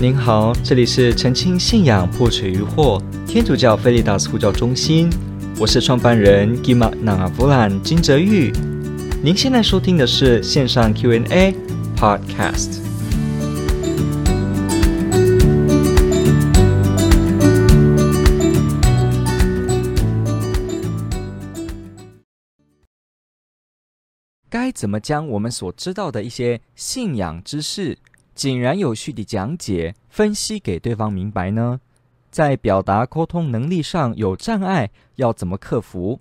您好，这里是澄清信仰破除疑惑天主教菲利达斯呼叫中心，我是创办人 Gima Nangavulan 金泽玉。您现在收听的是线上 Q&A Podcast。该怎么将我们所知道的一些信仰知识，井然有序地讲解、分析给对方明白呢？在表达沟通能力上有障碍，要怎么克服？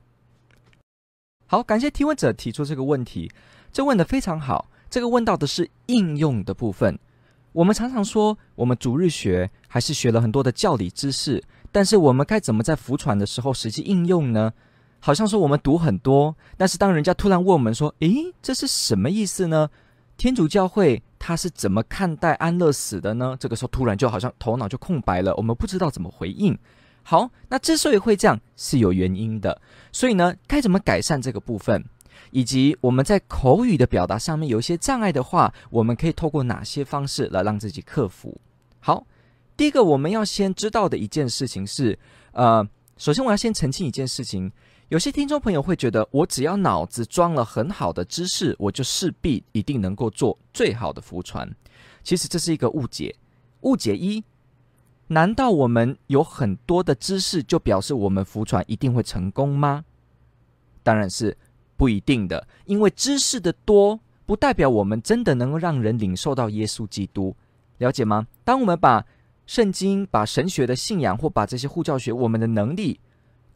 好，感谢提问者提出这个问题，这问得非常好。这个问到的是应用的部分。我们常常说，我们逐日学还是学了很多的教理知识，但是我们该怎么在浮传的时候实际应用呢？好像说我们读很多，但是当人家突然问我们说：“诶，这是什么意思呢？”天主教会他是怎么看待安乐死的呢？这个时候突然就好像头脑就空白了，我们不知道怎么回应。好，那之所以会这样是有原因的，所以呢，该怎么改善这个部分，以及我们在口语的表达上面有一些障碍的话，我们可以透过哪些方式来让自己克服？好，第一个我们要先知道的一件事情是，呃，首先我要先澄清一件事情。有些听众朋友会觉得，我只要脑子装了很好的知识，我就势必一定能够做最好的福传。其实这是一个误解。误解一：难道我们有很多的知识，就表示我们福传一定会成功吗？当然是不一定的，因为知识的多，不代表我们真的能够让人领受到耶稣基督。了解吗？当我们把圣经、把神学的信仰，或把这些护教学，我们的能力。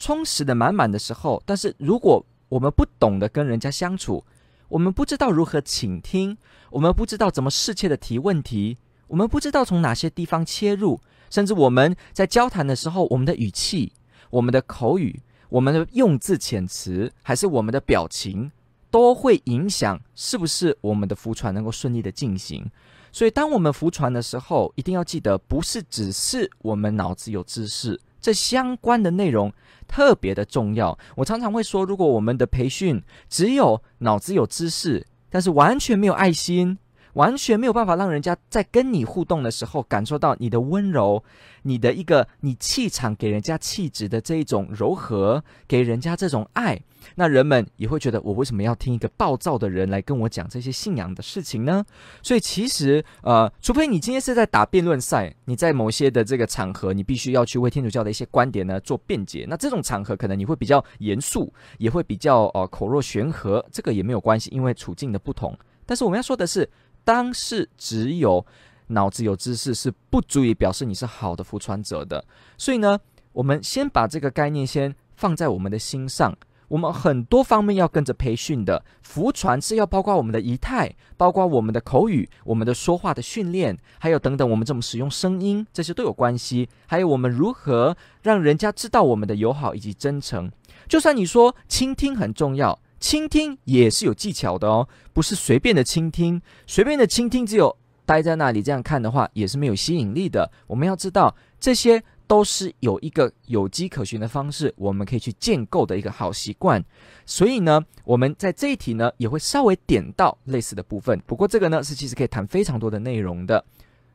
充实的满满的时候，但是如果我们不懂得跟人家相处，我们不知道如何倾听，我们不知道怎么适切的提问题，我们不知道从哪些地方切入，甚至我们在交谈的时候，我们的语气、我们的口语、我们的用字遣词，还是我们的表情，都会影响是不是我们的福传能够顺利的进行。所以，当我们福传的时候，一定要记得，不是只是我们脑子有知识。这相关的内容特别的重要。我常常会说，如果我们的培训只有脑子有知识，但是完全没有爱心。完全没有办法让人家在跟你互动的时候感受到你的温柔，你的一个你气场给人家气质的这一种柔和，给人家这种爱，那人们也会觉得我为什么要听一个暴躁的人来跟我讲这些信仰的事情呢？所以其实呃，除非你今天是在打辩论赛，你在某些的这个场合，你必须要去为天主教的一些观点呢做辩解，那这种场合可能你会比较严肃，也会比较呃口若悬河，这个也没有关系，因为处境的不同。但是我们要说的是。当是只有脑子有知识是不足以表示你是好的服传者的，所以呢，我们先把这个概念先放在我们的心上。我们很多方面要跟着培训的，服传是要包括我们的仪态，包括我们的口语、我们的说话的训练，还有等等，我们怎么使用声音，这些都有关系。还有我们如何让人家知道我们的友好以及真诚。就算你说倾听很重要。倾听也是有技巧的哦，不是随便的倾听，随便的倾听只有待在那里这样看的话，也是没有吸引力的。我们要知道，这些都是有一个有迹可循的方式，我们可以去建构的一个好习惯。所以呢，我们在这一题呢也会稍微点到类似的部分。不过这个呢是其实可以谈非常多的内容的。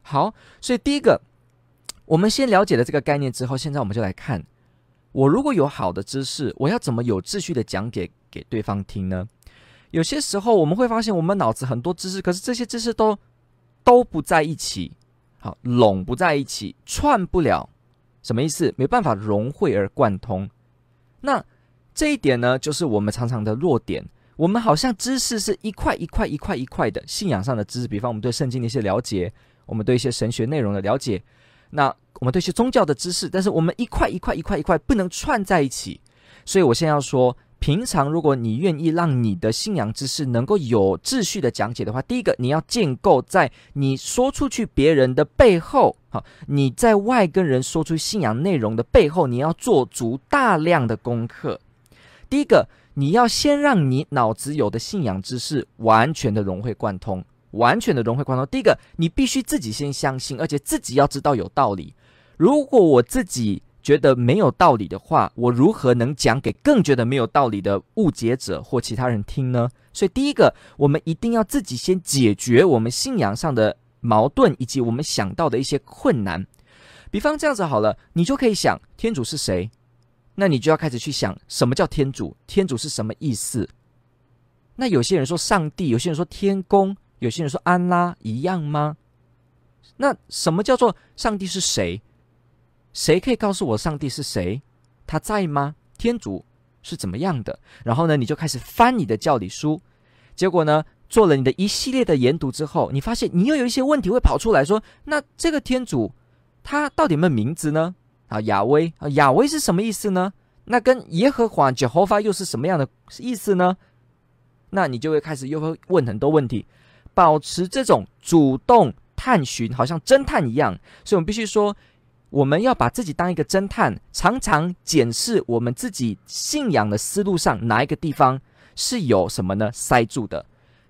好，所以第一个，我们先了解了这个概念之后，现在我们就来看，我如果有好的知识，我要怎么有秩序的讲解给对方听呢？有些时候我们会发现，我们脑子很多知识，可是这些知识都都不在一起，好，拢不在一起，串不了，什么意思？没办法融会而贯通。那这一点呢，就是我们常常的弱点。我们好像知识是一块一块一块一块的，信仰上的知识，比方我们对圣经的一些了解，我们对一些神学内容的了解，那我们对一些宗教的知识，但是我们一块一块一块一块不能串在一起。所以我现在要说。平常，如果你愿意让你的信仰知识能够有秩序的讲解的话，第一个你要建构在你说出去别人的背后，好，你在外跟人说出信仰内容的背后，你要做足大量的功课。第一个，你要先让你脑子有的信仰知识完全的融会贯通，完全的融会贯通。第一个，你必须自己先相信，而且自己要知道有道理。如果我自己觉得没有道理的话，我如何能讲给更觉得没有道理的误解者或其他人听呢？所以，第一个，我们一定要自己先解决我们信仰上的矛盾以及我们想到的一些困难。比方这样子好了，你就可以想天主是谁？那你就要开始去想什么叫天主？天主是什么意思？那有些人说上帝，有些人说天公，有些人说安拉，一样吗？那什么叫做上帝是谁？谁可以告诉我上帝是谁？他在吗？天主是怎么样的？然后呢，你就开始翻你的教理书，结果呢，做了你的一系列的研读之后，你发现你又有一些问题会跑出来说，那这个天主他到底有没有名字呢？啊，亚威啊，亚威是什么意思呢？那跟耶和华 Jehovah 又是什么样的意思呢？那你就会开始又会问很多问题，保持这种主动探寻，好像侦探一样。所以，我们必须说，我们要把自己当一个侦探，常常检视我们自己信仰的思路上哪一个地方是有什么呢？塞住的。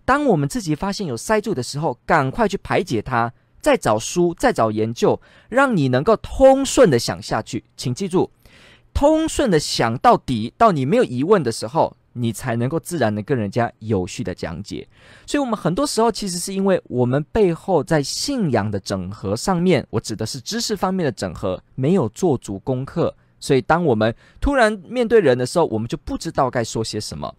当我们自己发现有塞住的时候，赶快去排解它，再找书，再找研究，让你能够通顺的想下去。请记住，通顺的想到底，到你没有疑问的时候。你才能够自然的跟人家有序的讲解，所以，我们很多时候其实是因为我们背后在信仰的整合上面，我指的是知识方面的整合，没有做足功课，所以当我们突然面对人的时候，我们就不知道该说些什么。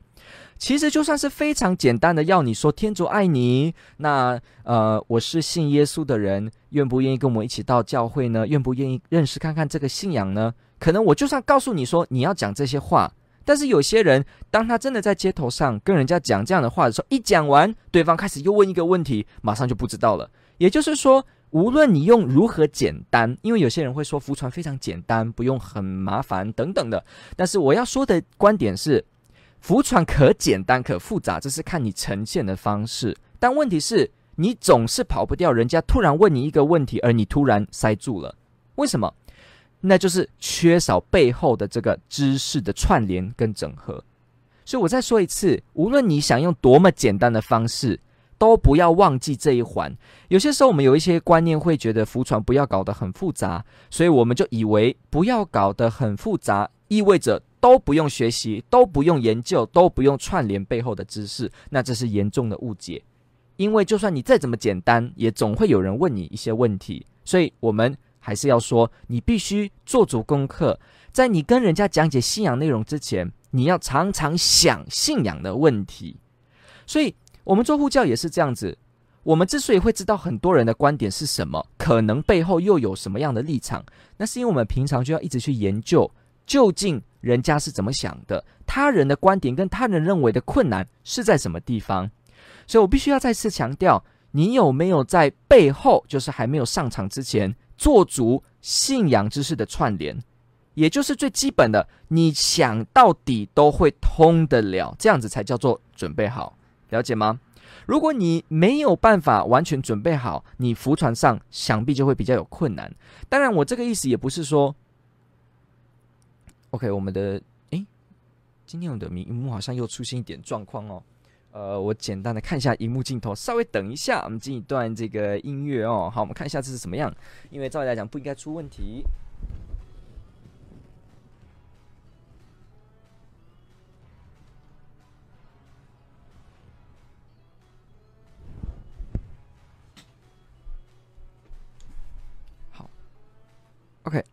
其实就算是非常简单的要你说天主爱你，那呃，我是信耶稣的人，愿不愿意跟我们一起到教会呢？愿不愿意认识看看这个信仰呢？可能我就算告诉你说你要讲这些话。但是有些人，当他真的在街头上跟人家讲这样的话的时候，一讲完，对方开始又问一个问题，马上就不知道了。也就是说，无论你用如何简单，因为有些人会说浮传非常简单，不用很麻烦等等的。但是我要说的观点是，浮传可简单可复杂，这是看你呈现的方式。但问题是，你总是跑不掉人家突然问你一个问题，而你突然塞住了，为什么？那就是缺少背后的这个知识的串联跟整合，所以我再说一次，无论你想用多么简单的方式，都不要忘记这一环。有些时候我们有一些观念会觉得浮船不要搞得很复杂，所以我们就以为不要搞得很复杂，意味着都不用学习，都不用研究，都不用串联背后的知识。那这是严重的误解，因为就算你再怎么简单，也总会有人问你一些问题，所以我们。还是要说，你必须做足功课，在你跟人家讲解信仰内容之前，你要常常想信仰的问题。所以，我们做护教也是这样子。我们之所以会知道很多人的观点是什么，可能背后又有什么样的立场，那是因为我们平常就要一直去研究，究竟人家是怎么想的，他人的观点跟他人认为的困难是在什么地方。所以我必须要再次强调，你有没有在背后，就是还没有上场之前，做足信仰知识的串联，也就是最基本的，你想到底都会通得了，这样子才叫做准备好，了解吗？如果你没有办法完全准备好，你浮船上想必就会比较有困难。当然，我这个意思也不是说，OK，我们的诶，今天我的屏幕好像又出现一点状况哦。呃，我简单的看一下荧幕镜头，稍微等一下，我们进一段这个音乐哦。好，我们看一下这是什么样，因为照理来讲不应该出问题。好，OK，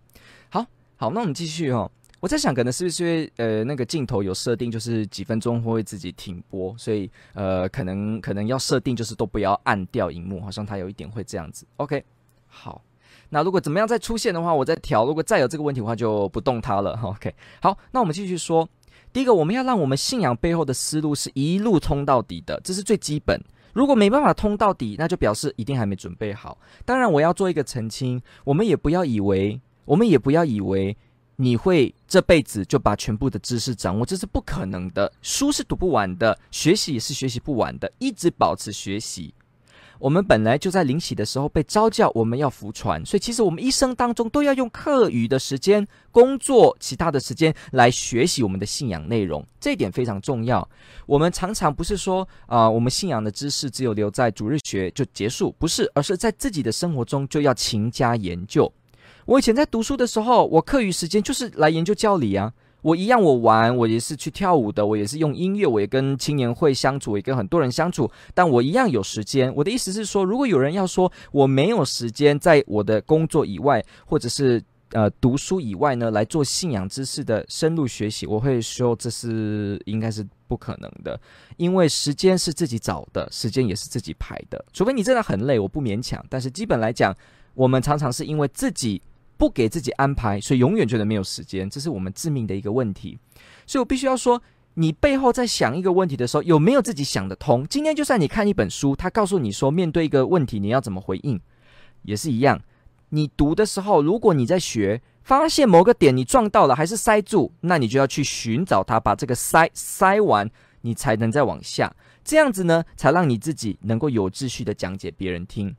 好，好，那我们继续哦。我在想，可能是不是因为呃那个镜头有设定，就是几分钟会自己停播，所以呃可能可能要设定就是都不要按掉荧幕，好像它有一点会这样子。OK，好，那如果怎么样再出现的话，我再调。如果再有这个问题的话，就不动它了。OK，好，那我们继续说。第一个，我们要让我们信仰背后的思路是一路通到底的，这是最基本。如果没办法通到底，那就表示一定还没准备好。当然，我要做一个澄清，我们也不要以为，我们也不要以为。你会这辈子就把全部的知识掌握，这是不可能的。书是读不完的，学习也是学习不完的，一直保持学习。我们本来就在灵洗的时候被召叫，我们要服传，所以其实我们一生当中都要用课余的时间、工作、其他的时间来学习我们的信仰内容，这一点非常重要。我们常常不是说啊、我们信仰的知识只有留在主日学就结束，不是，而是在自己的生活中就要勤加研究。我以前在读书的时候，我课余时间就是来研究教理啊。我一样，我玩，我也是去跳舞的，我也是用音乐，我也跟青年会相处，我也跟很多人相处，但我一样有时间。我的意思是说，如果有人要说我没有时间，在我的工作以外，或者是呃读书以外呢，来做信仰知识的深入学习，我会说这是应该是不可能的，因为时间是自己找的，时间也是自己排的，除非你真的很累，我不勉强。但是基本来讲，我们常常是因为自己。不给自己安排，所以永远觉得没有时间，这是我们致命的一个问题。所以我必须要说，你背后在想一个问题的时候，有没有自己想得通？今天就算你看一本书，他告诉你说，面对一个问题，你要怎么回应，也是一样。你读的时候，如果你在学，发现某个点你撞到了，还是塞住，那你就要去寻找它，把这个塞塞完，你才能再往下。这样子呢，才让你自己能够有秩序的讲解别人听。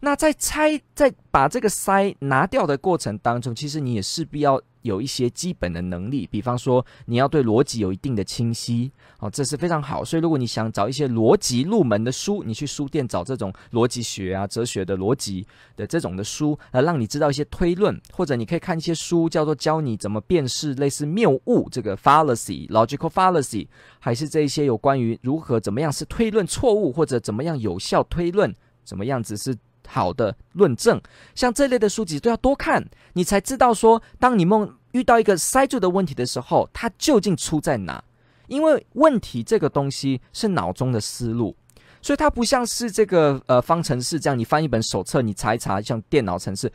那在拆，在把这个塞拿掉的过程当中，其实你也势必要有一些基本的能力，比方说你要对逻辑有一定的清晰，哦，这是非常好。所以如果你想找一些逻辑入门的书，你去书店找这种逻辑学啊、哲学的逻辑的这种的书，来让你知道一些推论，或者你可以看一些书，叫做教你怎么辨识类似谬误这个 fallacy、logical fallacy，还是这一些有关于如何怎么样是推论错误，或者怎么样有效推论，怎么样子是。好的论证，像这类的书籍都要多看，你才知道说，当你梦遇到一个塞住的问题的时候，它究竟出在哪？因为问题这个东西是脑中的思路，所以它不像是这个呃方程式这样，你翻一本手册，你查一查，像电脑程式，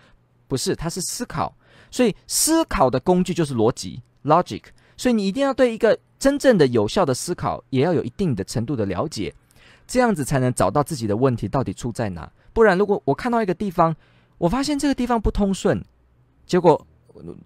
不是，它是思考，所以思考的工具就是逻辑 （logic），所以你一定要对一个真正的有效的思考，也要有一定的程度的了解，这样子才能找到自己的问题到底出在哪。不然，如果我看到一个地方，我发现这个地方不通顺，结果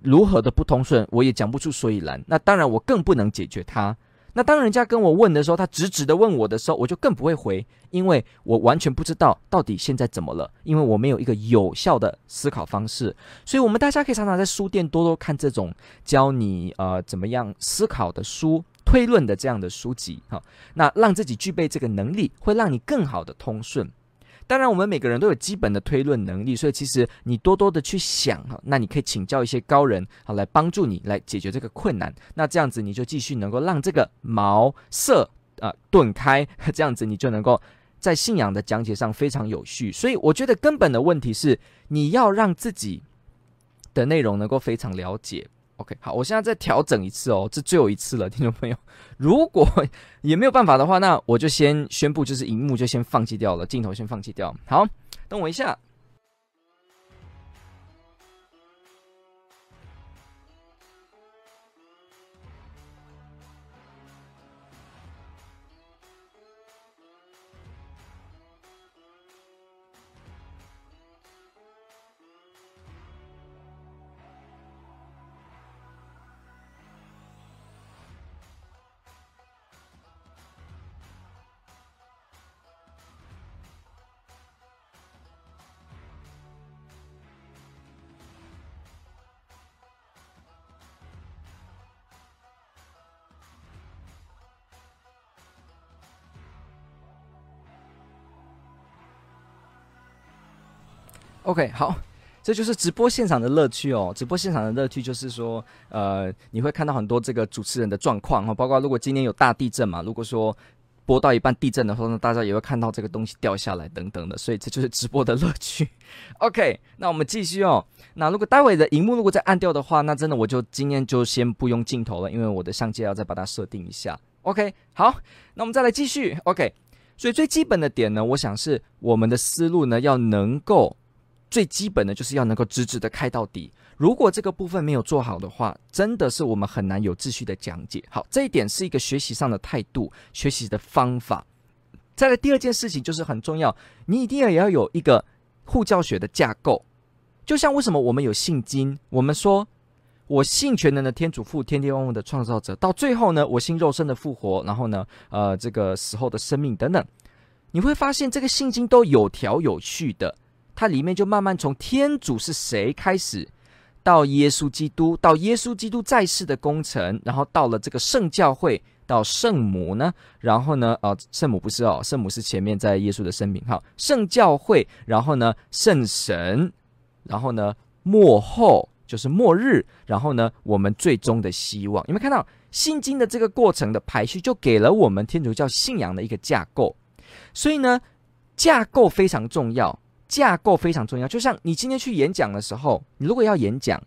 如何的不通顺，我也讲不出所以然。那当然，我更不能解决它。那当人家跟我问的时候，他直直的问我的时候，我就更不会回，因为我完全不知道到底现在怎么了，因为我没有一个有效的思考方式。所以，我们大家可以常常在书店多多看这种教你呃怎么样思考的书、推论的这样的书籍哈。那让自己具备这个能力，会让你更好的通顺。当然，我们每个人都有基本的推论能力，所以其实你多多的去想哈，那你可以请教一些高人好来帮助你来解决这个困难。那这样子你就继续能够让这个茅塞啊顿开，这样子你就能够在信仰的讲解上非常有序。所以我觉得根本的问题是你要让自己的内容能够非常了解。OK，好，我现在再调整一次哦，这最后一次了，听众朋友。如果也没有办法的话，那我就先宣布，就是荧幕就先放弃掉了，镜头先放弃掉。好，等我一下。OK，好，这就是直播现场的乐趣哦。直播现场的乐趣就是说，呃，你会看到很多这个主持人的状况哈，包括如果今天有大地震嘛，如果说播到一半地震的话呢，大家也会看到这个东西掉下来等等的，所以这就是直播的乐趣。OK，那我们继续哦。那如果待会的荧幕如果再按掉的话，那真的我就今天就先不用镜头了，因为我的相机要再把它设定一下。OK，好，那我们再来继续。OK，所以最基本的点呢，我想是我们的思路呢要能够。最基本的就是要能够直直的开到底。如果这个部分没有做好的话，真的是我们很难有秩序的讲解。好，这一点是一个学习上的态度，学习的方法。再来第二件事情就是很重要，你一定要也要有一个护教学的架构。就像为什么我们有信经，我们说我信全能的天主父，天地万物的创造者。到最后呢，我信肉身的复活，然后呢，呃，这个死后的生命等等。你会发现这个信经都有条有序的。它里面就慢慢从天主是谁开始，到耶稣基督，到耶稣基督在世的工程，然后到了这个圣教会，到圣母呢，然后呢，哦，圣母不是哦，圣母是前面在耶稣的生命哈，圣教会，然后呢，圣神，然后呢，末后就是末日，然后呢，我们最终的希望。有没有看到信经的这个过程的排序，就给了我们天主教信仰的一个架构。所以呢，架构非常重要，架构非常重要。就像你今天去演讲的时候，你如果要演讲，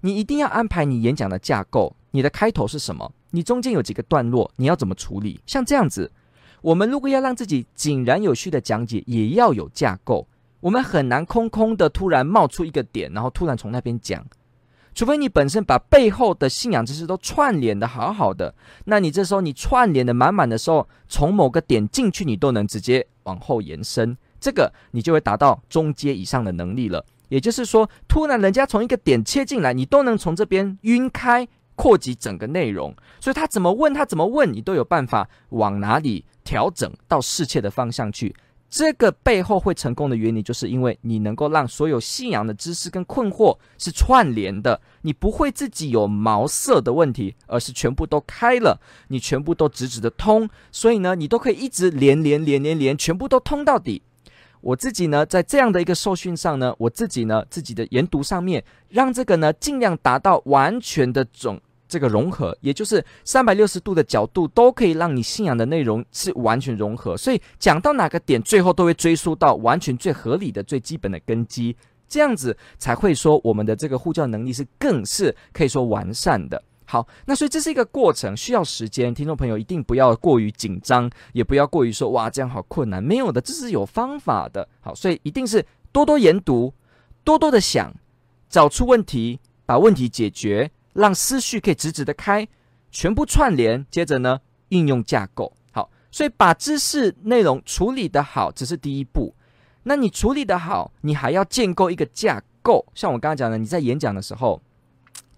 你一定要安排你演讲的架构。你的开头是什么？你中间有几个段落，你要怎么处理？像这样子，我们如果要让自己井然有序的讲解，也要有架构。我们很难空空的突然冒出一个点，然后突然从那边讲。除非你本身把背后的信仰知识都串联的好好的，那你这时候你串联的满满的时候，从某个点进去，你都能直接往后延伸，这个你就会达到中阶以上的能力了。也就是说，突然人家从一个点切进来，你都能从这边晕开，扩及整个内容。所以他怎么问，他怎么问，你都有办法往哪里调整到适切的方向去。这个背后会成功的原理，就是因为你能够让所有信仰的知识跟困惑是串联的，你不会自己有茅塞的问题，而是全部都开了，你全部都直直的通，所以呢，你都可以一直连连连连连，全部都通到底。我自己呢，在这样的一个受训上呢，我自己呢，自己的研读上面，让这个呢尽量达到完全的总。这个融合，也就是三百六十度的角度，都可以让你信仰的内容是完全融合。所以讲到哪个点，最后都会追溯到完全最合理的、最基本的根基，这样子才会说我们的这个护教能力是更是可以说完善的。好，那所以这是一个过程，需要时间。听众朋友一定不要过于紧张，也不要过于说哇这样好困难，没有的，这是有方法的。好，所以一定是多多研读，多多的想，找出问题，把问题解决。让思绪可以直直的开，全部串联，接着呢，应用架构。好，所以把知识内容处理得好，只是第一步。那你处理得好，你还要建构一个架构。像我刚刚讲的，你在演讲的时候，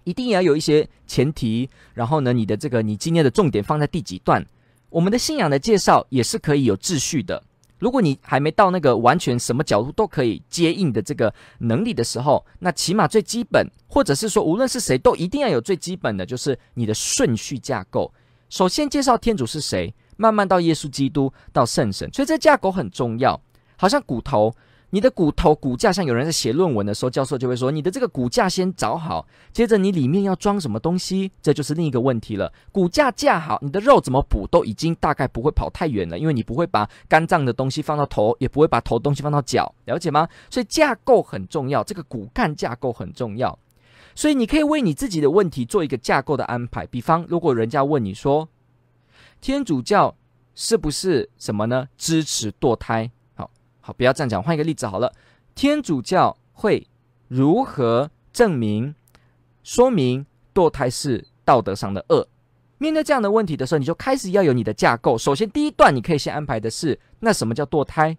一定要有一些前提。然后呢，你的这个你今天的重点放在第几段？我们的信仰的介绍也是可以有秩序的。如果你还没到那个完全什么角度都可以接应的这个能力的时候，那起码最基本，或者是说无论是谁都一定要有最基本的，就是你的顺序架构。首先介绍天主是谁，慢慢到耶稣基督，到圣神，所以这架构很重要，好像骨头。你的骨头骨架，像有人在写论文的时候，教授就会说：“你的这个骨架先找好，接着你里面要装什么东西，这就是另一个问题了。骨架架好，你的肉怎么补都已经大概不会跑太远了，因为你不会把肝脏的东西放到头，也不会把头东西放到脚，了解吗？所以架构很重要，这个骨干架构很重要。所以你可以为你自己的问题做一个架构的安排。比方，如果人家问你说，天主教是不是什么呢？支持堕胎？好，不要这样讲，换一个例子好了。天主教会如何证明、说明堕胎是道德上的恶？面对这样的问题的时候，你就开始要有你的架构。首先，第一段你可以先安排的是，那什么叫堕胎？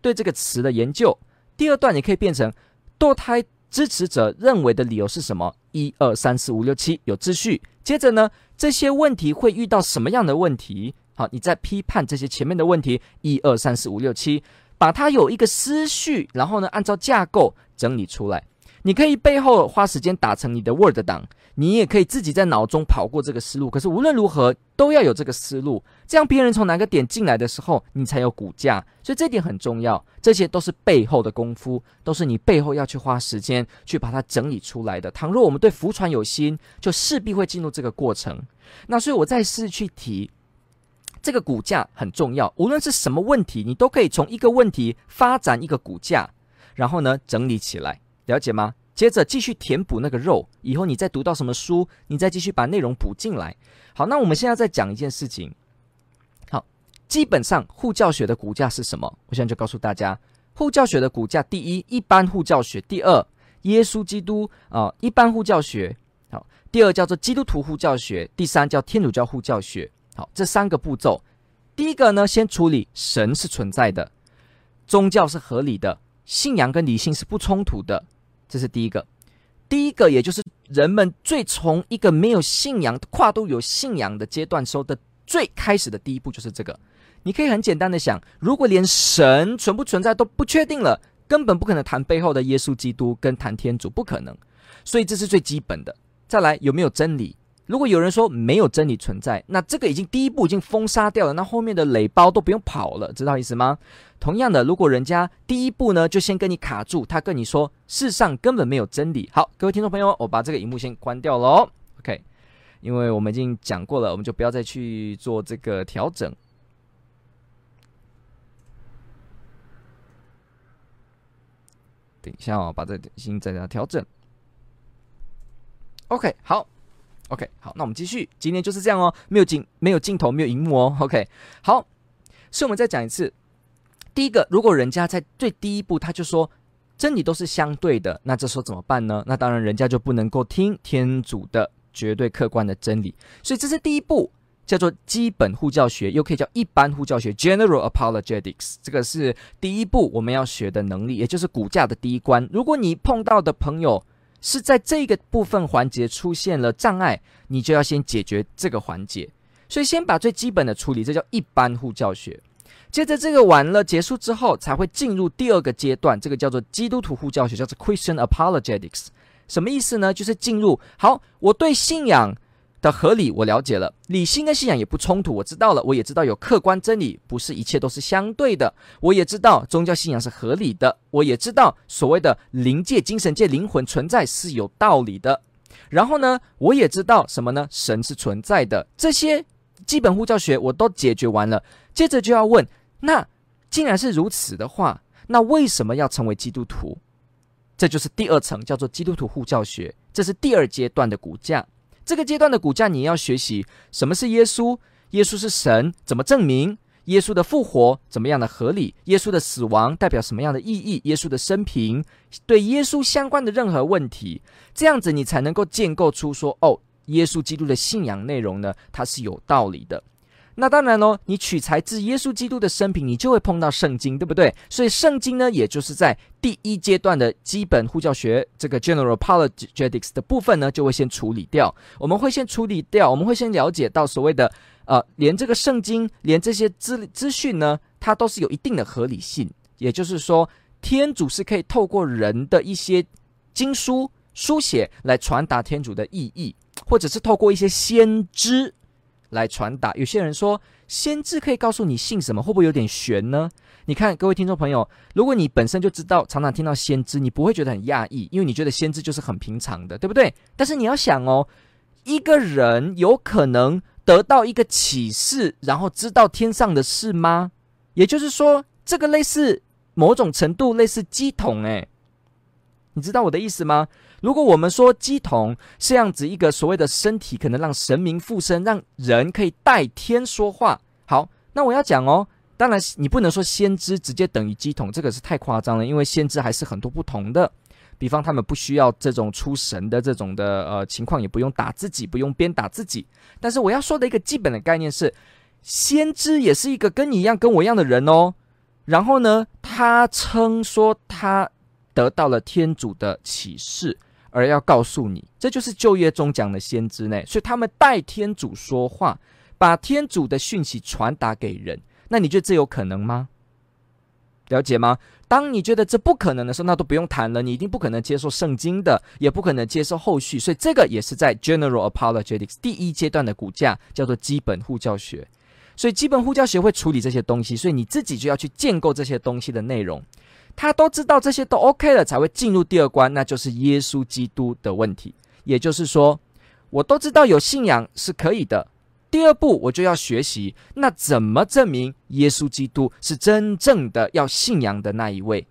对这个词的研究。第二段你可以变成堕胎支持者认为的理由是什么？一二三四五六七，有秩序。接着呢，这些问题会遇到什么样的问题？好，你再批判这些前面的问题，一二三四五六七。把它有一个思绪，然后呢，按照架构整理出来。你可以背后花时间打成你的 Word 档，你也可以自己在脑中跑过这个思路。可是无论如何，都要有这个思路，这样别人从哪个点进来的时候，你才有骨架。所以这点很重要，这些都是背后的功夫，都是你背后要去花时间去把它整理出来的。倘若我们对福传有心，就势必会进入这个过程。那所以我再试去提。这个骨架很重要，无论是什么问题，你都可以从一个问题发展一个骨架，然后呢，整理起来，了解吗？接着继续填补那个肉，以后你再读到什么书，你再继续把内容补进来。好，那我们现在再讲一件事情。好，基本上护教学的骨架是什么？我现在就告诉大家，护教学的骨架：第一，一般护教学；第二，耶稣基督啊、一般护教学；好，第二叫做基督徒护教学；第三叫天主教护教学。好，这三个步骤，第一个呢，先处理神是存在的，宗教是合理的，信仰跟理性是不冲突的，这是第一个。第一个，也就是人们最从一个没有信仰跨度有信仰的阶段时候的最开始的第一步，就是这个。你可以很简单的想，如果连神存不存在都不确定了，根本不可能谈背后的耶稣基督跟谈天主，不可能。所以这是最基本的。再来，有没有真理？如果有人说没有真理存在，那这个已经第一步已经封杀掉了，那后面的垒包都不用跑了，知道意思吗？同样的，如果人家第一步呢就先跟你卡住，他跟你说世上根本没有真理。好，各位听众朋友，我把这个荧幕先关掉喽。OK，因为我们已经讲过了，我们就不要再去做这个调整。等一下哦，把这先再来调整。OK，好，OK，好，那我们继续。今天就是这样哦，没有镜，没有镜头，没有荧幕哦。OK，好，所以我们再讲一次。第一个，如果人家在最第一步他就说真理都是相对的，那这时候怎么办呢？那当然，人家就不能够听天主的绝对客观的真理。所以这是第一步。叫做基本护教学，又可以叫一般护教学 （General Apologetics）。这个是第一步我们要学的能力，也就是骨架的第一关。如果你碰到的朋友是在这个部分环节出现了障碍，你就要先解决这个环节。所以先把最基本的处理，这叫一般护教学。接着这个完了结束之后，才会进入第二个阶段，这个叫做基督徒护教学，叫做 Christian Apologetics。什么意思呢？就是进入好，我对信仰。的合理我了解了，理性跟信仰也不冲突，我知道了，我也知道有客观真理，不是一切都是相对的，我也知道宗教信仰是合理的，我也知道所谓的灵界、精神界、灵魂存在是有道理的。然后呢，我也知道什么呢？神是存在的。这些基本护教学我都解决完了，接着就要问：那既然是如此的话，那为什么要成为基督徒？这就是第二层，叫做基督徒护教学，这是第二阶段的骨架。这个阶段的骨架，你要学习什么是耶稣？耶稣是神，怎么证明？耶稣的复活怎么样的合理？耶稣的死亡代表什么样的意义？耶稣的生平对耶稣相关的任何问题，这样子你才能够建构出说，哦，耶稣基督的信仰内容呢，它是有道理的。那当然喽，你取材自耶稣基督的生平，你就会碰到圣经，对不对？所以圣经呢，也就是在第一阶段的基本护教学这个 General Apologetics 的部分呢，就会先处理掉。我们会先处理掉，我们会先了解到所谓的呃，连这个圣经，连这些资资讯呢，它都是有一定的合理性。也就是说，天主是可以透过人的一些经书书写来传达天主的意义，或者是透过一些先知。来传达。有些人说，先知可以告诉你信什么，会不会有点悬呢？你看，各位听众朋友，如果你本身就知道，常常听到先知，你不会觉得很讶异，因为你觉得先知就是很平常的，对不对？但是你要想哦，一个人有可能得到一个启示，然后知道天上的事吗？也就是说，这个类似某种程度类似乩童，诶，你知道我的意思吗？如果我们说鸡童是这样子一个所谓的身体，可能让神明附身，让人可以代天说话。好，那我要讲哦，当然你不能说先知直接等于鸡童，这个是太夸张了，因为先知还是很多不同的。比方他们不需要这种出神的这种的呃情况，也不用打自己，不用鞭打自己。但是我要说的一个基本的概念是，先知也是一个跟你一样、跟我一样的人哦。然后呢，他称说他得到了天主的启示。而要告诉你，这就是旧约中讲的先知呢，所以他们代天主说话，把天主的讯息传达给人。那你觉得这有可能吗？了解吗？当你觉得这不可能的时候，那都不用谈了。你一定不可能接受圣经的，也不可能接受后续。所以这个也是在 General Apologetics 第一阶段的骨架，叫做基本护教学。所以基本护教学会处理这些东西，所以你自己就要去建构这些东西的内容。他都知道这些都 OK 了，才会进入第二关，那就是耶稣基督的问题。也就是说，我都知道有信仰是可以的。第二步，我就要学习，那怎么证明耶稣基督是真正的要信仰的那一位？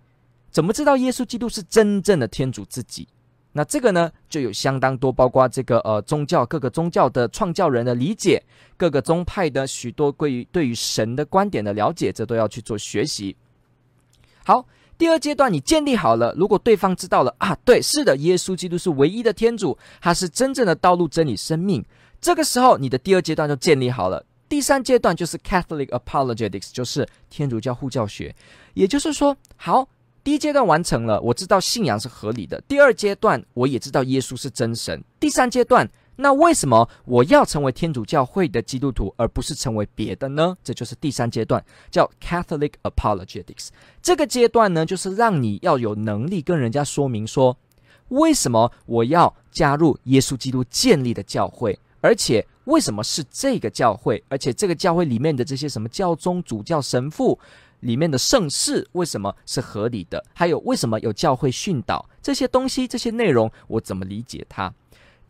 怎么知道耶稣基督是真正的天主自己？那这个呢，就有相当多，包括这个呃宗教各个宗教的创教人的理解，各个宗派的许多关于对于神的观点的了解，这都要去做学习。好。第二阶段，你建立好了。如果对方知道了啊，对，是的，耶稣基督是唯一的天主，他是真正的道路、真理、生命。这个时候，你的第二阶段就建立好了。第三阶段就是 Catholic Apologetics，就是天主教护教学。也就是说，好，第一阶段完成了，我知道信仰是合理的。第二阶段，我也知道耶稣是真神。第三阶段。那为什么我要成为天主教会的基督徒，而不是成为别的呢？这就是第三阶段，叫 Catholic Apologetics。这个阶段呢，就是让你要有能力跟人家说明说，为什么我要加入耶稣基督建立的教会，而且为什么是这个教会？而且这个教会里面的这些什么教宗、主教、神父里面的圣事，为什么是合理的？还有为什么有教会训导这些东西、这些内容，我怎么理解它？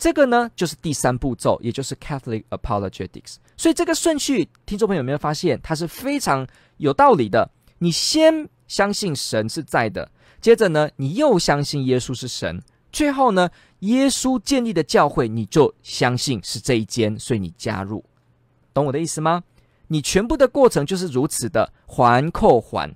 这个呢，就是第三步骤，也就是 Catholic Apologetics。所以这个顺序，听众朋友有没有发现，它是非常有道理的？你先相信神是在的，接着呢，你又相信耶稣是神，最后呢，耶稣建立的教会，你就相信是这一间，所以你加入，懂我的意思吗？你全部的过程就是如此的环扣环。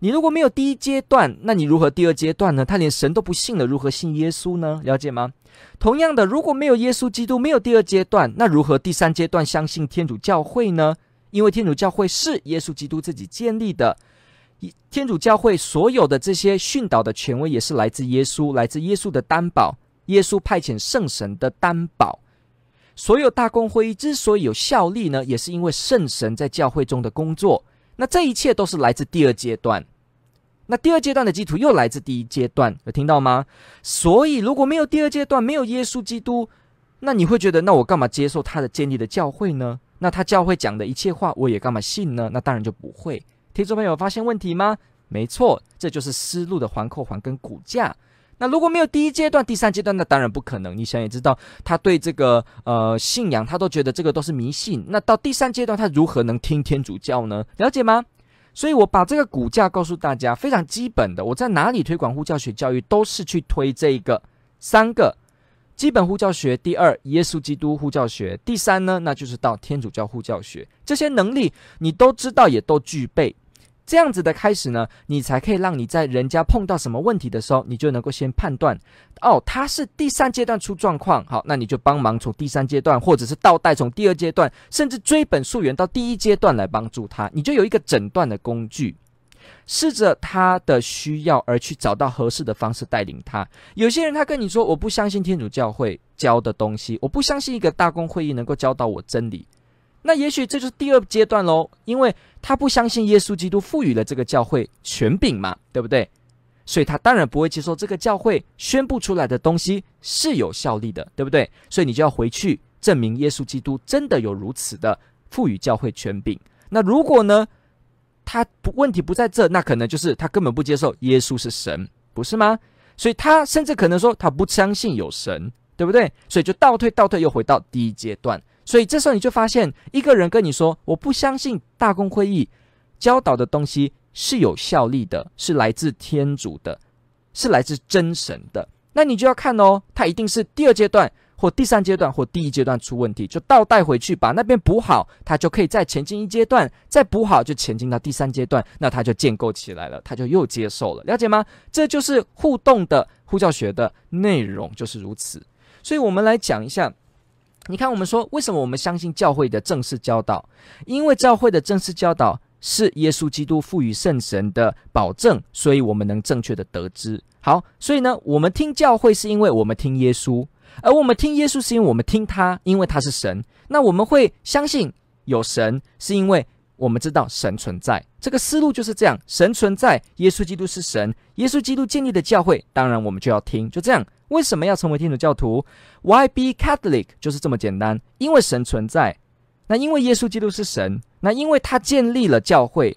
你如果没有第一阶段，那你如何第二阶段呢？他连神都不信了，如何信耶稣呢？了解吗？同样的，如果没有耶稣基督，没有第二阶段，那如何第三阶段相信天主教会呢？因为天主教会是耶稣基督自己建立的，天主教会所有的这些训导的权威也是来自耶稣，来自耶稣的担保，耶稣派遣圣神的担保。所有大公会议之所以有效力呢，也是因为圣神在教会中的工作。那这一切都是来自第二阶段，那第二阶段的基础又来自第一阶段，有听到吗？所以如果没有第二阶段，没有耶稣基督，那你会觉得，那我干嘛接受他的建立的教会呢？那他教会讲的一切话，我也干嘛信呢？那当然就不会。听众朋友发现问题吗？没错，这就是思路的环扣环跟骨架。那如果没有第一阶段、第三阶段，那当然不可能。你想也知道，他对这个呃信仰，他都觉得这个都是迷信。那到第三阶段，他如何能听天主教呢？了解吗？所以我把这个骨架告诉大家，非常基本的。我在哪里推广呼教学教育，都是去推这一个三个基本呼教学。第二，耶稣基督呼教学。第三呢，那就是到天主教呼教学。这些能力你都知道，也都具备。这样子的开始呢，你才可以让你在人家碰到什么问题的时候，你就能够先判断，哦，他是第三阶段出状况，好，那你就帮忙从第三阶段，或者是倒带从第二阶段，甚至追本溯源到第一阶段来帮助他，你就有一个诊断的工具，试着他的需要而去找到合适的方式带领他。有些人他跟你说，我不相信天主教会教的东西，我不相信一个大公会议能够教导我真理。那也许这就是第二阶段喽，因为他不相信耶稣基督赋予了这个教会权柄嘛，对不对？所以他当然不会接受这个教会宣布出来的东西是有效力的，对不对？所以你就要回去证明耶稣基督真的有如此的赋予教会权柄。那如果呢，他不问题不在这，那可能就是他根本不接受耶稣是神，不是吗？所以他甚至可能说他不相信有神，对不对？所以就倒退倒退，又回到第一阶段。所以这时候你就发现，一个人跟你说：“我不相信大公会议教导的东西是有效力的，是来自天主的，是来自真神的。”那你就要看哦，他一定是第二阶段或第三阶段或第一阶段出问题，就倒带回去把那边补好，他就可以再前进一阶段，再补好就前进到第三阶段，那他就建构起来了，他就又接受了，了解吗？这就是互动的呼教学的内容，就是如此。所以我们来讲一下。你看，我们说为什么我们相信教会的正式教导？因为教会的正式教导是耶稣基督赋予圣神的保证，所以我们能正确的得知。好，所以呢，我们听教会是因为我们听耶稣，而我们听耶稣是因为我们听他，因为他是神。那我们会相信有神，是因为我们知道神存在。这个思路就是这样：神存在，耶稣基督是神，耶稣基督建立的教会，当然我们就要听，就这样。为什么要成为天主教徒？Why be Catholic？就是这么简单。因为神存在，那因为耶稣基督是神，那因为他建立了教会，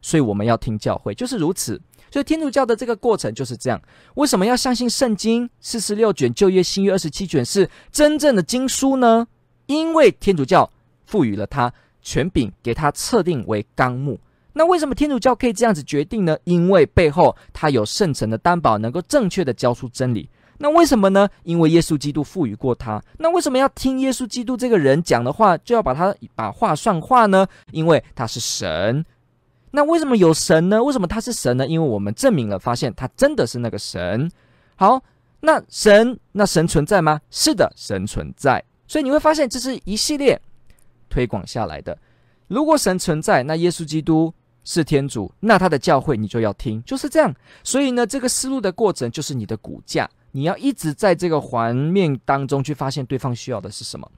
所以我们要听教会，就是如此。所以天主教的这个过程就是这样。为什么要相信圣经四十六卷旧约、新约二十七卷是真正的经书呢？因为天主教赋予了他权柄，给他测定为纲目。那为什么天主教可以这样子决定呢？因为背后他有圣神的担保，能够正确的教出真理。那为什么呢？因为耶稣基督赋予过他。那为什么要听耶稣基督这个人讲的话，就要把他把话算话呢？因为他是神。那为什么有神呢？为什么他是神呢？因为我们证明了，发现他真的是那个神。好，那神，那神存在吗？是的，神存在。所以你会发现，这是一系列推广下来的。如果神存在，那耶稣基督是天主，那他的教会你就要听，就是这样。所以呢，这个思路的过程就是你的骨架。你要一直在这个环面当中去发现对方需要的是什么，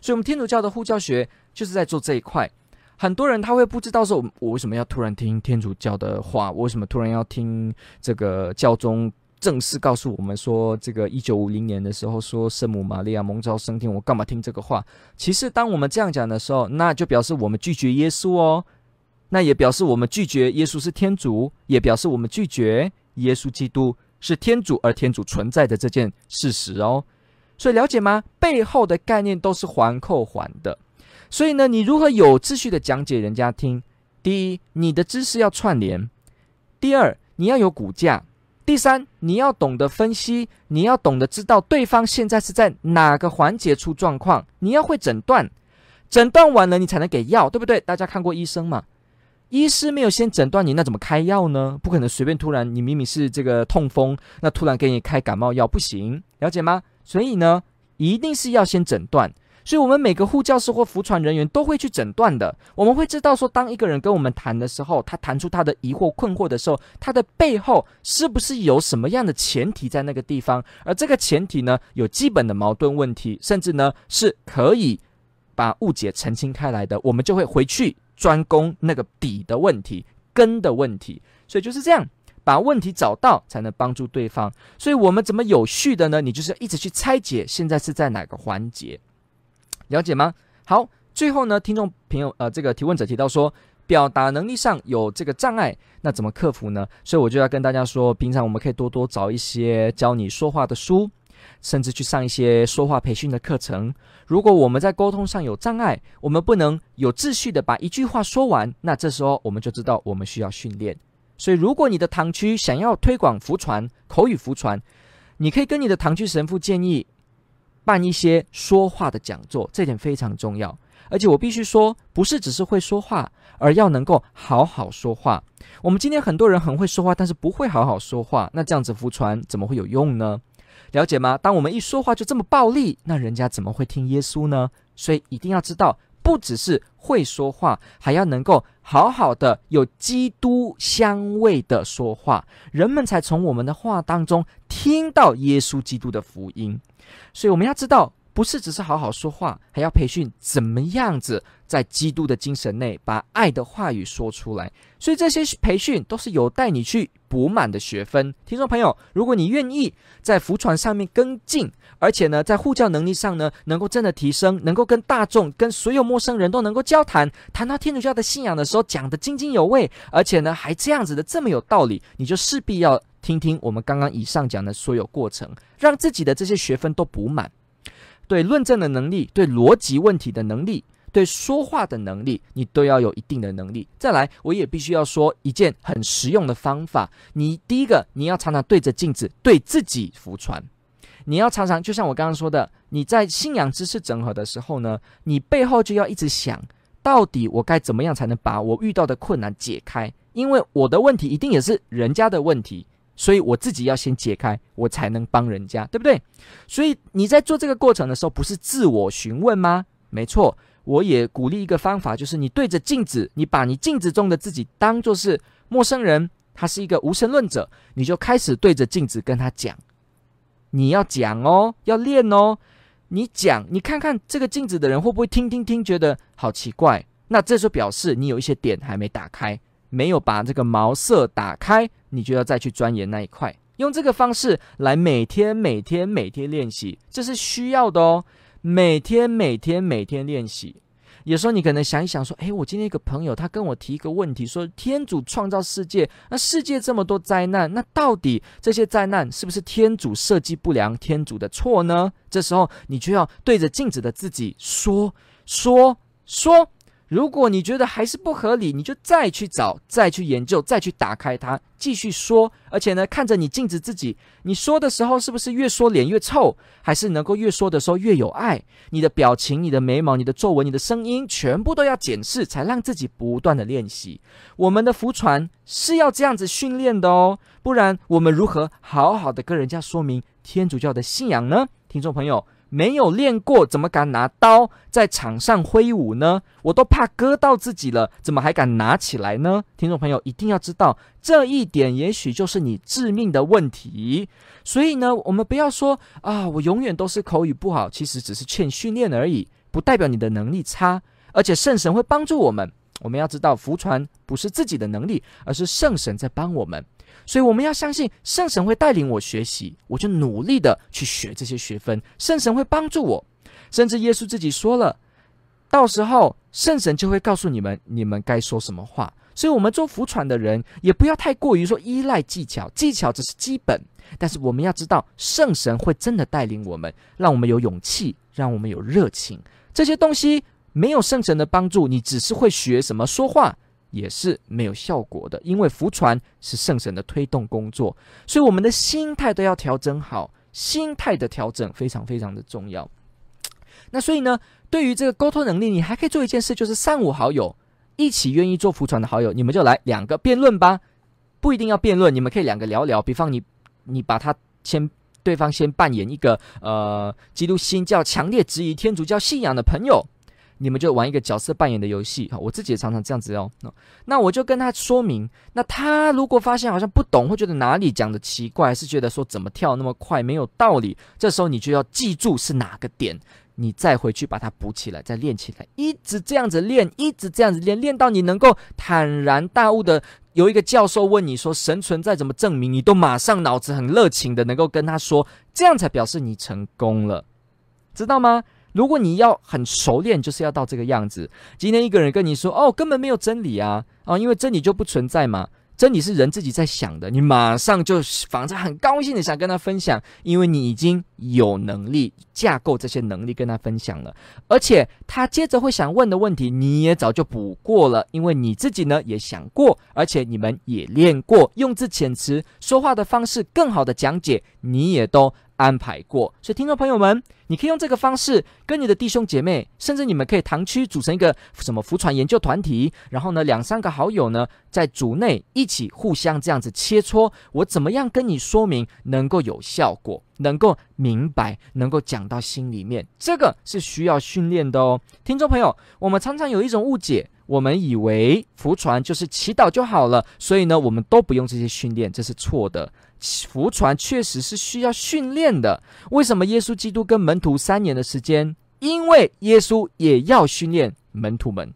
所以，我们天主教的护教学就是在做这一块。很多人他会不知道说，我为什么要突然听天主教的话？我为什么突然要听这个教宗正式告诉我们说，这个一九五零年的时候说圣母玛利亚蒙召升天，我干嘛听这个话？其实当我们这样讲的时候，那就表示我们拒绝耶稣哦，那也表示我们拒绝耶稣是天主，也表示我们拒绝耶稣基督是天主而天主存在的这件事实哦。所以了解吗？背后的概念都是环扣环的。所以呢，你如何有秩序的讲解人家听？第一，你的知识要串联；第二，你要有骨架。第三，你要懂得分析，你要懂得知道对方现在是在哪个环节出状况，你要会诊断，诊断完了你才能给药，对不对？大家看过医生吗？医师没有先诊断你，那怎么开药呢？不可能随便突然，你明明是这个痛风，那突然给你开感冒药不行，了解吗？所以呢，一定是要先诊断。所以，我们每个护教士或服传人员都会去诊断的。我们会知道说，当一个人跟我们谈的时候，他谈出他的疑惑、困惑的时候，他的背后是不是有什么样的前提在那个地方？而这个前提呢，有基本的矛盾问题，甚至呢是可以把误解澄清开来的。我们就会回去专攻那个底的问题、根的问题。所以就是这样，把问题找到，才能帮助对方。所以我们怎么有序的呢？你就是要一直去拆解，现在是在哪个环节？了解吗？好，最后呢，听众朋友，呃，这个提问者提到说，表达能力上有这个障碍，那怎么克服呢？所以我就要跟大家说，平常我们可以多多找一些教你说话的书，甚至去上一些说话培训的课程。如果我们在沟通上有障碍，我们不能有秩序的把一句话说完，那这时候我们就知道我们需要训练。所以，如果你的堂区想要推广福传、口语福传，你可以跟你的堂区神父建议。办一些说话的讲座，这点非常重要。而且我必须说，不是只是会说话，而要能够好好说话。我们今天很多人很会说话，但是不会好好说话，那这样子福传怎么会有用呢？了解吗？当我们一说话就这么暴力，那人家怎么会听耶稣呢？所以一定要知道，不只是会说话，还要能够好好的有基督香味的说话，人们才从我们的话当中听到耶稣基督的福音。所以我们要知道，不是只是好好说话，还要培训怎么样子在基督的精神内把爱的话语说出来。所以这些培训都是有带你去补满的学分。听众朋友，如果你愿意在福传上面跟进，而且呢，在护教能力上呢，能够真的提升，能够跟大众、跟所有陌生人都能够交谈，谈到天主教的信仰的时候，讲得津津有味，而且呢，还这样子的这么有道理，你就势必要。听听我们刚刚以上讲的所有过程，让自己的这些学分都补满。对论证的能力，对逻辑问题的能力，对说话的能力，你都要有一定的能力。再来，我也必须要说一件很实用的方法。你第一个，你要常常对着镜子对自己服传。你要常常，就像我刚刚说的，你在信仰知识整合的时候呢，你背后就要一直想，到底我该怎么样才能把我遇到的困难解开？因为我的问题一定也是人家的问题。所以我自己要先解开，我才能帮人家，对不对？所以你在做这个过程的时候，不是自我询问吗？没错，我也鼓励一个方法，就是你对着镜子，你把你镜子中的自己当作是陌生人，他是一个无神论者，你就开始对着镜子跟他讲，你要讲哦，要练哦，你讲，你看看这个镜子的人会不会听听听，觉得好奇怪？那这就表示你有一些点还没打开。没有把这个毛色打开，你就要再去钻研那一块。用这个方式来每天、每天、每天练习，这是需要的哦。每天、每天、每天练习。有时候你可能想一想说：“诶，我今天一个朋友，他跟我提一个问题，说天主创造世界，那世界这么多灾难，那到底这些灾难是不是天主设计不良、天主的错呢？”这时候你就要对着镜子的自己说、说、说。如果你觉得还是不合理，你就再去找，再去研究，再去打开它，继续说。而且呢，看着你镜子自己，你说的时候是不是越说脸越臭，还是能够越说的时候越有爱？你的表情、你的眉毛、你的皱纹、你的声音，全部都要检视，才让自己不断的练习。我们的福传是要这样子训练的哦，不然我们如何好好的跟人家说明天主教的信仰呢？听众朋友。没有练过，怎么敢拿刀在场上挥舞呢？我都怕割到自己了，怎么还敢拿起来呢？听众朋友一定要知道这一点，也许就是你致命的问题。所以呢，我们不要说啊，我永远都是口语不好，其实只是欠训练而已，不代表你的能力差。而且圣神会帮助我们。我们要知道，福传不是自己的能力，而是圣神在帮我们。所以我们要相信圣神会带领我学习，我就努力的去学这些学分。圣神会帮助我，甚至耶稣自己说了，到时候圣神就会告诉你们，你们该说什么话。所以，我们做福传的人也不要太过于说依赖技巧，技巧只是基本，但是我们要知道，圣神会真的带领我们，让我们有勇气，让我们有热情。这些东西没有圣神的帮助，你只是会学什么说话，也是没有效果的。因为福传是圣神的推动工作，所以我们的心态都要调整好，心态的调整非常非常的重要。那所以呢，对于这个沟通能力，你还可以做一件事，就是三五好友。一起愿意做福传的好友，你们就来两个辩论吧，不一定要辩论，你们可以两个聊聊。比方你，你把他先，对方先扮演一个呃，基督新教强烈质疑天主教信仰的朋友，你们就玩一个角色扮演的游戏。我自己也常常这样子哦。那我就跟他说明，那他如果发现好像不懂，会觉得哪里讲的奇怪，是觉得说怎么跳那么快没有道理，这时候你就要记住是哪个点。你再回去把它补起来，再练起来，一直这样子练，一直这样子练，练到你能够坦然大悟的。有一个教授问你说神存在怎么证明，你都马上脑子很热情的能够跟他说，这样才表示你成功了，知道吗？如果你要很熟练，就是要到这个样子。今天一个人跟你说哦，根本没有真理啊，哦，因为真理就不存在嘛。真理是人自己在想的，你马上就反正很高兴的想跟他分享，因为你已经有能力架构这些能力跟他分享了，而且他接着会想问的问题，你也早就补过了，因为你自己呢也想过，而且你们也练过，用字遣词、说话的方式更好的讲解，你也都安排过，所以听众朋友们，你可以用这个方式跟你的弟兄姐妹，甚至你们可以堂区组成一个什么福传研究团体，然后呢，两三个好友呢，在组内一起互相这样子切磋，我怎么样跟你说明能够有效果，能够明白，能够讲到心里面，这个是需要训练的哦。听众朋友，我们常常有一种误解，我们以为福传就是祈祷就好了，所以呢，我们都不用这些训练，这是错的。福传确实是需要训练的。为什么耶稣基督跟门徒三年的时间？因为耶稣也要训练门徒们，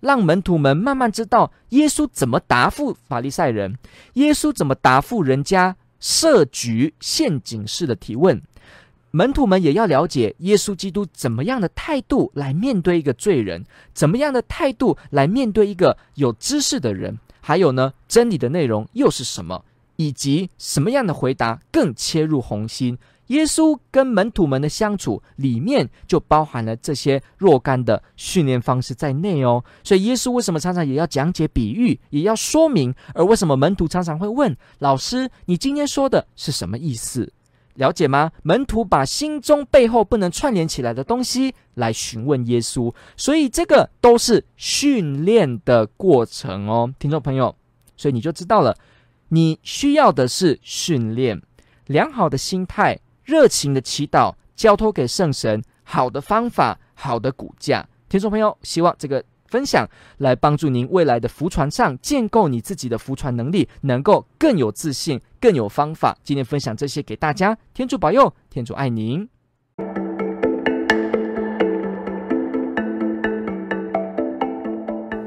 让门徒们慢慢知道耶稣怎么答复法利赛人，耶稣怎么答复人家设局陷阱式的提问。门徒们也要了解耶稣基督怎么样的态度来面对一个罪人，怎么样的态度来面对一个有知识的人，还有呢，真理的内容又是什么？以及什么样的回答更切入红心？耶稣跟门徒们的相处里面就包含了这些若干的训练方式在内哦。所以耶稣为什么常常也要讲解比喻，也要说明？而为什么门徒常常会问老师：“你今天说的是什么意思？”了解吗？门徒把心中背后不能串联起来的东西来询问耶稣，所以这个都是训练的过程哦，听众朋友。所以你就知道了。你需要的是训练，良好的心态、热情的祈祷、交托给圣神、好的方法、好的骨架。听众朋友，希望这个分享来帮助您未来的浮船上建构你自己的浮船能力，能够更有自信、更有方法。今天分享这些给大家，天主保佑，天主爱您。